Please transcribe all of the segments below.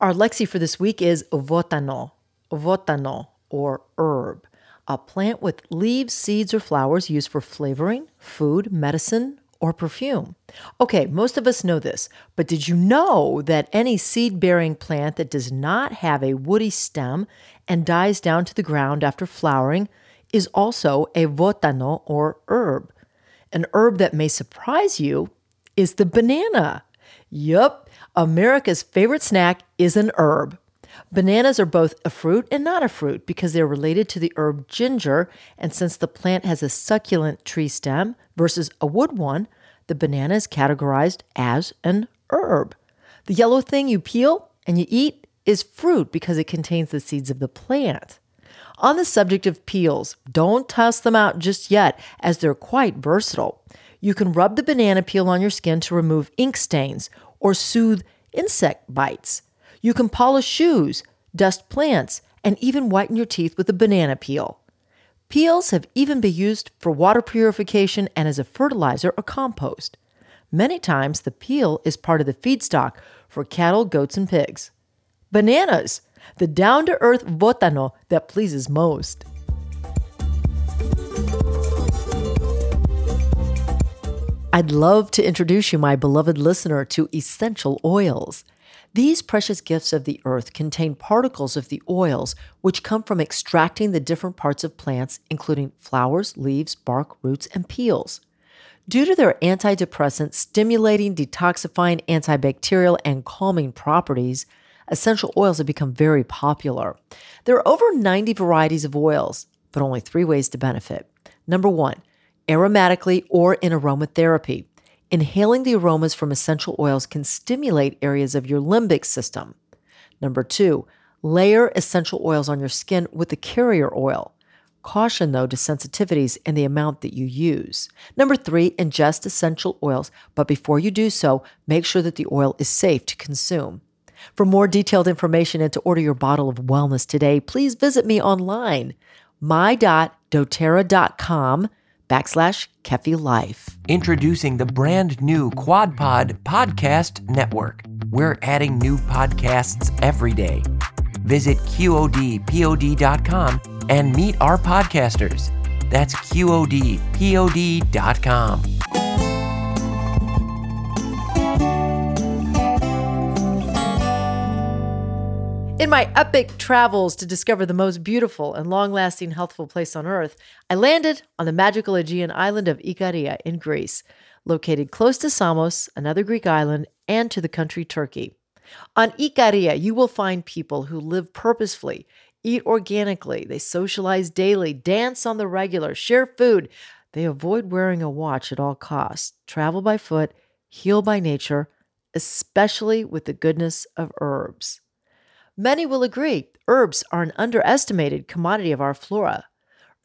Our lexi for this week is votano, votano, or herb, a plant with leaves, seeds, or flowers used for flavoring, food, medicine, or perfume. Okay, most of us know this, but did you know that any seed bearing plant that does not have a woody stem and dies down to the ground after flowering is also a votano or herb? An herb that may surprise you is the banana. Yup, America's favorite snack is an herb. Bananas are both a fruit and not a fruit because they're related to the herb ginger, and since the plant has a succulent tree stem versus a wood one, the banana is categorized as an herb. The yellow thing you peel and you eat is fruit because it contains the seeds of the plant. On the subject of peels, don't toss them out just yet, as they're quite versatile. You can rub the banana peel on your skin to remove ink stains or soothe insect bites. You can polish shoes, dust plants, and even whiten your teeth with a banana peel. Peels have even been used for water purification and as a fertilizer or compost. Many times, the peel is part of the feedstock for cattle, goats, and pigs. Bananas, the down to earth votano that pleases most. I'd love to introduce you, my beloved listener, to essential oils. These precious gifts of the earth contain particles of the oils which come from extracting the different parts of plants, including flowers, leaves, bark, roots, and peels. Due to their antidepressant, stimulating, detoxifying, antibacterial, and calming properties, essential oils have become very popular. There are over 90 varieties of oils, but only three ways to benefit. Number one, aromatically or in aromatherapy. Inhaling the aromas from essential oils can stimulate areas of your limbic system. Number two, layer essential oils on your skin with the carrier oil. Caution, though, to sensitivities and the amount that you use. Number three, ingest essential oils, but before you do so, make sure that the oil is safe to consume. For more detailed information and to order your bottle of wellness today, please visit me online, my.doterra.com backslash Kefi Life. Introducing the brand new QuadPod Podcast Network. We're adding new podcasts every day. Visit QODPOD.com and meet our podcasters. That's QODPOD.com. In my epic travels to discover the most beautiful and long lasting healthful place on earth, I landed on the magical Aegean island of Ikaria in Greece, located close to Samos, another Greek island, and to the country Turkey. On Ikaria, you will find people who live purposefully, eat organically, they socialize daily, dance on the regular, share food. They avoid wearing a watch at all costs, travel by foot, heal by nature, especially with the goodness of herbs. Many will agree herbs are an underestimated commodity of our flora.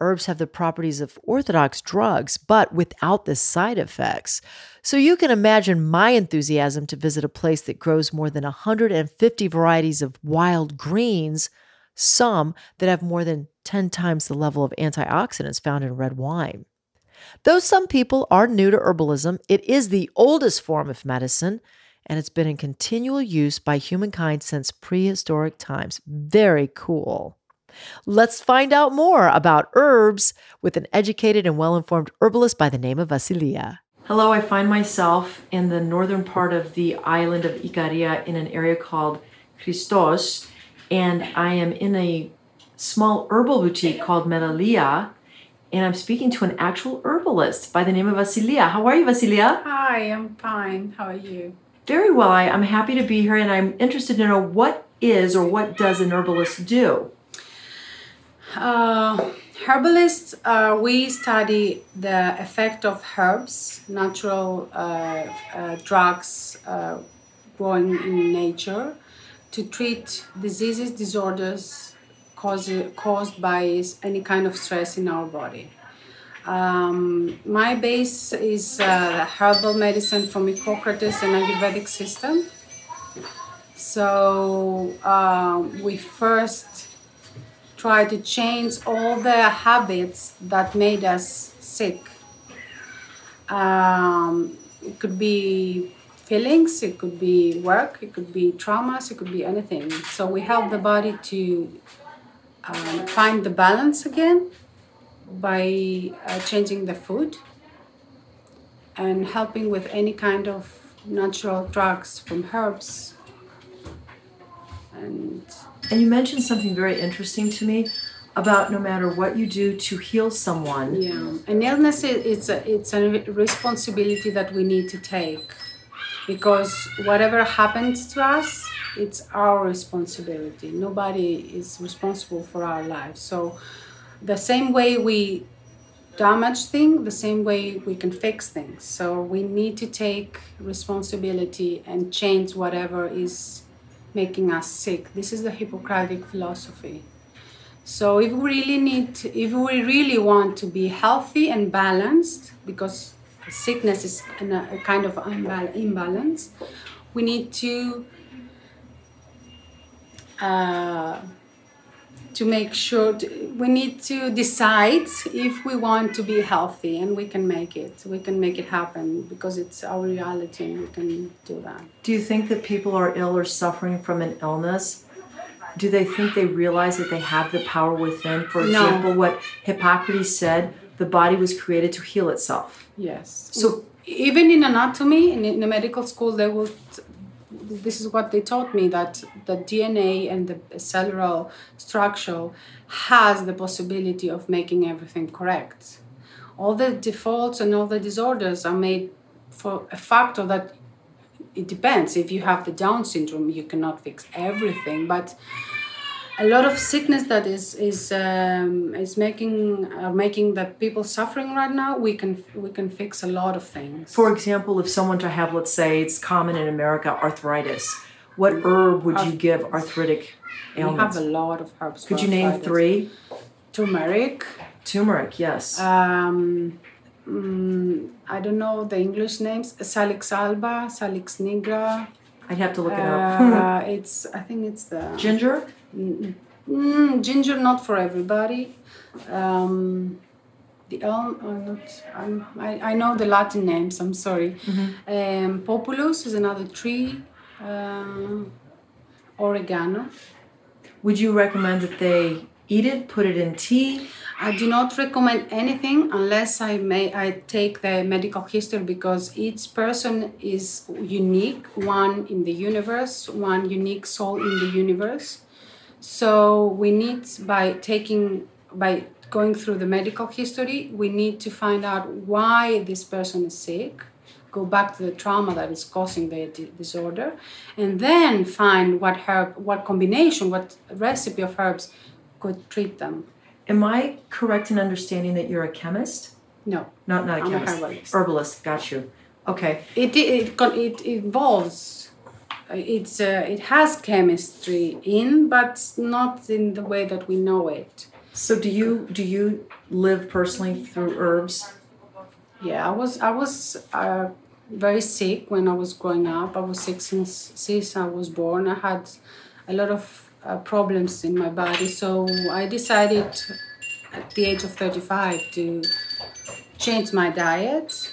Herbs have the properties of orthodox drugs, but without the side effects. So you can imagine my enthusiasm to visit a place that grows more than 150 varieties of wild greens, some that have more than 10 times the level of antioxidants found in red wine. Though some people are new to herbalism, it is the oldest form of medicine and it's been in continual use by humankind since prehistoric times. Very cool. Let's find out more about herbs with an educated and well informed herbalist by the name of Vasilia. Hello, I find myself in the northern part of the island of Ikaria in an area called Christos, and I am in a small herbal boutique called Melalia, and I'm speaking to an actual herbalist by the name of Vasilia. How are you, Vasilia? Hi, I'm fine. How are you? Very well. I, am happy to be here and I'm interested to know what is or what does an herbalist do? Uh, herbalists, uh, we study the effect of herbs, natural uh, uh drugs uh, growing in nature, to treat diseases, disorders caused, caused by any kind of stress in our body. Um, my base is uh, herbal medicine from Hippocrates and Ayurvedic system. So uh, we first try to change all the habits that made us sick. Um, it could be feelings, it could be work, it could be traumas, it could be anything. So we help the body to um, find the balance again by uh, changing the food and helping with any kind of natural drugs from herbs. And And you mentioned something very interesting to me about no matter what you do to heal someone. yeah an illness is it's a, it's a responsibility that we need to take because whatever happens to us it's our responsibility. Nobody is responsible for our lives. So the same way we damage things the same way we can fix things. So we need to take responsibility and change whatever is making us sick. This is the hippocratic philosophy. So if we really need to, if we really want to be healthy and balanced because sickness is a kind of imbalance we need to uh, to make sure to, we need to decide if we want to be healthy and we can make it we can make it happen because it's our reality and we can do that Do you think that people are ill or suffering from an illness? Do they think they realize that they have the power within? For No. example, what Hippocrates said, the body was created to heal itself. Yes. So- even in anatomy, in, in medical school, they will. This is what they taught me that the DNA and the cellular structure has the possibility of making everything correct. All the defaults and all the disorders are made for a factor that it depends. If you have the Down syndrome, you cannot fix everything, but a lot of sickness that is is um, is making uh, making the people suffering right now. We can we can fix a lot of things. For example, if someone to have, let's say, it's common in America, arthritis, what herb would you give arthritic ailments? we have a lot of herbs. Could you name three? Turmeric. Turmeric, yes. Um, mm, I don't know the English names. Salix alba, Salix nigra. I'd have to look it up. Uh, it's I think it's the Ginger? Mm, ginger not for everybody. Um, the elm, uh, not, I'm, I, I know the Latin names, I'm sorry. Um, populus is another tree. Uh, oregano. Would you recommend that they eat it, put it in tea? I do not recommend anything unless I may I take the medical history because each person is unique, one in the universe, one unique soul in the universe. So we need by taking by going through the medical history, we need to find out why this person is sick, go back to the trauma that is causing the di- disorder, and then find what herb, what combination, what recipe of herbs could treat them. Am I correct in understanding that you're a chemist? No, Not not a I'm a chemist. herbalist. Herbalist, got you. Okay. it it con- it involves. It's uh, it has chemistry in, but not in the way that we know it. So do you do you live personally through herbs? Yeah, I was I was uh, very sick when I was growing up. I was sick since since I was born. I had a lot of uh, problems in my body, so I decided at the age of thirty five to change my diet.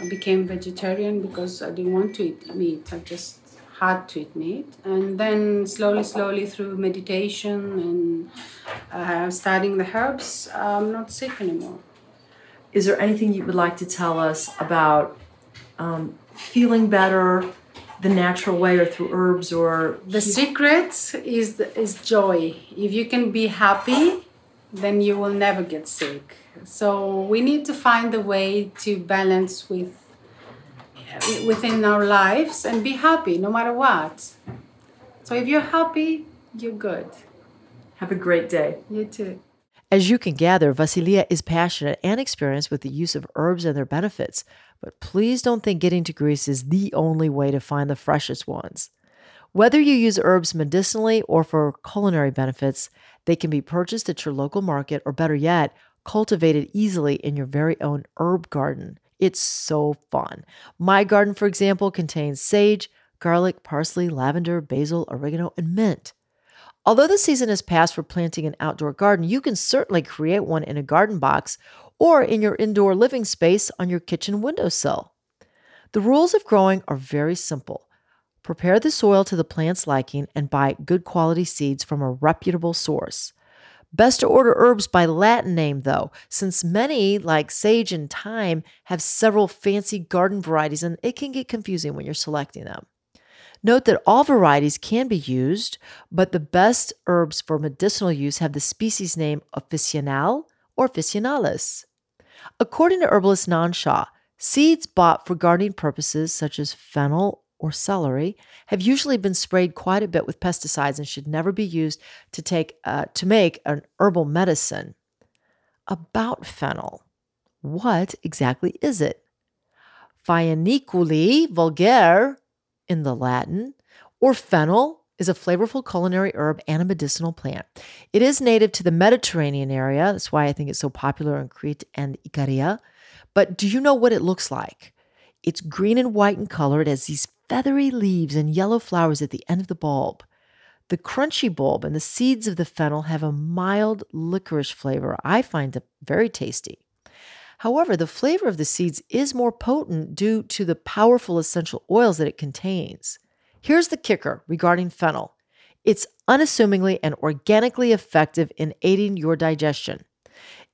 I became vegetarian because I didn't want to eat meat. I just had to admit. and then slowly, slowly through meditation and uh, studying the herbs, I'm not sick anymore. Is there anything you would like to tell us about um, feeling better the natural way or through herbs or The secret is is joy. If you can be happy, then you will never get sick. So we need to find a way to balance with within our lives and be happy no matter what. So if you're happy, you're good. have a great day? You too. As you can gather, Vasilia is passionate and experienced with the use of herbs and their benefits. But please don't think getting to Greece is the only way to find the freshest ones. Whether you use herbs medicinally or for culinary benefits, they can be purchased at your local market or better yet, cultivated easily in your very own herb garden. It's so fun. My garden, for example, contains sage, garlic, parsley, lavender, basil, oregano, and mint. Although the season has passed for planting an outdoor garden, you can certainly create one in a garden box or in your indoor living space on your kitchen windowsill. The rules of growing are very simple. Prepare the soil to the plant's liking and buy good quality seeds from a reputable source. Best to order herbs by Latin name, though, since many, like sage and thyme, have several fancy garden varieties and it can get confusing when you're selecting them. Note that all varieties can be used, but the best herbs for medicinal use have the species name officinal or officinalis. According to herbalist Nan Shah, seeds bought for gardening purposes, such as fennel or celery, have usually been sprayed quite a bit with pesticides and should never be used to take uh, to make an herbal medicine. About fennel, what exactly is it? Foeniculum vulgare in the Latin, or fennel is a flavorful culinary herb and a medicinal plant. It is native to the Mediterranean area. That's why I think it's so popular in Crete and Icaria. But do you know what it looks like? It's green and white in color. It has these feathery leaves and yellow flowers at the end of the bulb. The crunchy bulb and the seeds of the fennel have a mild licorice flavor. I find it very tasty. However, the flavor of the seeds is more potent due to the powerful essential oils that it contains. Here's the kicker regarding fennel it's unassumingly and organically effective in aiding your digestion.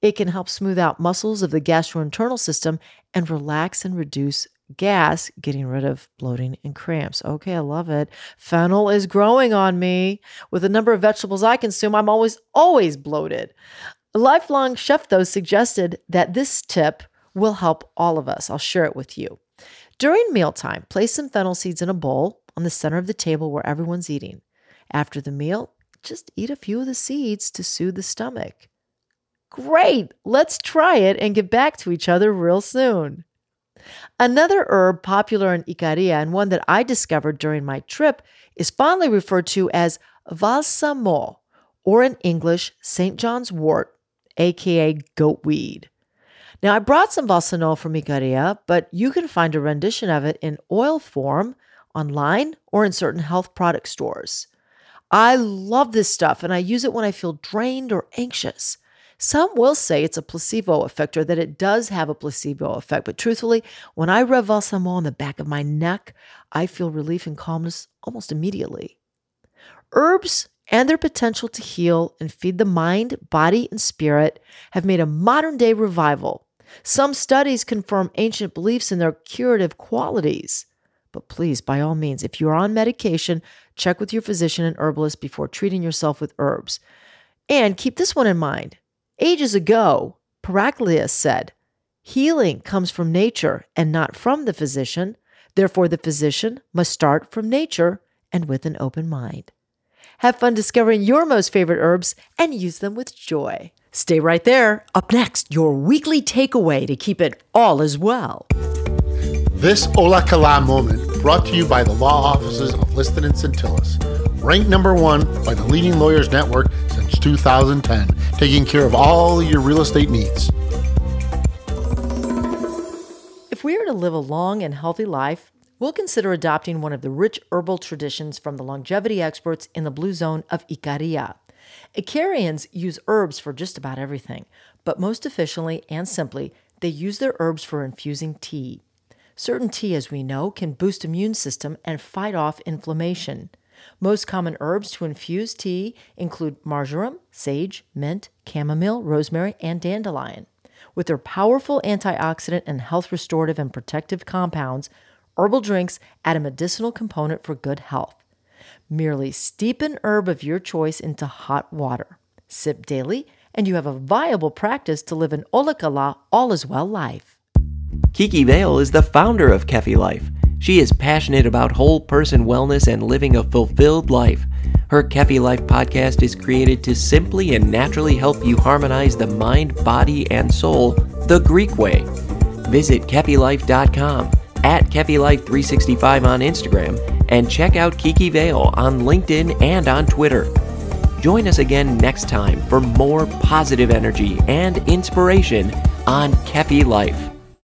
It can help smooth out muscles of the gastrointestinal system and relax and reduce gas, getting rid of bloating and cramps. Okay, I love it. Fennel is growing on me. With the number of vegetables I consume, I'm always, always bloated. A lifelong chef, though, suggested that this tip will help all of us. I'll share it with you. During mealtime, place some fennel seeds in a bowl on the center of the table where everyone's eating. After the meal, just eat a few of the seeds to soothe the stomach. Great! Let's try it and get back to each other real soon. Another herb popular in Icaria and one that I discovered during my trip is fondly referred to as balsamo, or in English, St. John's wort, aka goatweed. Now, I brought some balsamo from Icaria, but you can find a rendition of it in oil form online or in certain health product stores. I love this stuff and I use it when I feel drained or anxious. Some will say it's a placebo effect or that it does have a placebo effect, but truthfully, when I rub balsamo on the back of my neck, I feel relief and calmness almost immediately. Herbs and their potential to heal and feed the mind, body, and spirit have made a modern day revival. Some studies confirm ancient beliefs in their curative qualities. But please, by all means, if you're on medication, check with your physician and herbalist before treating yourself with herbs. And keep this one in mind Ages ago, Heraclius said, Healing comes from nature and not from the physician. Therefore, the physician must start from nature and with an open mind. Have fun discovering your most favorite herbs and use them with joy. Stay right there. Up next, your weekly takeaway to keep it all as well. This Ola Kala moment brought to you by the law offices of Liston and Centillus, ranked number one by the leading lawyers network since 2010, taking care of all your real estate needs. If we are to live a long and healthy life, we'll consider adopting one of the rich herbal traditions from the longevity experts in the blue zone of Icaria. Icarians use herbs for just about everything, but most efficiently and simply, they use their herbs for infusing tea. Certain tea, as we know, can boost immune system and fight off inflammation. Most common herbs to infuse tea include marjoram, sage, mint, chamomile, rosemary, and dandelion. With their powerful antioxidant and health restorative and protective compounds, herbal drinks add a medicinal component for good health. Merely steep an herb of your choice into hot water. Sip daily, and you have a viable practice to live an Olakala all is well life. Kiki Vale is the founder of Kefi Life she is passionate about whole person wellness and living a fulfilled life. Her Kefi Life podcast is created to simply and naturally help you harmonize the mind, body, and soul the Greek way. Visit KefiLife.com at KefiLife365 on Instagram, and check out Kiki Vale on LinkedIn and on Twitter. Join us again next time for more positive energy and inspiration on Kefi Life.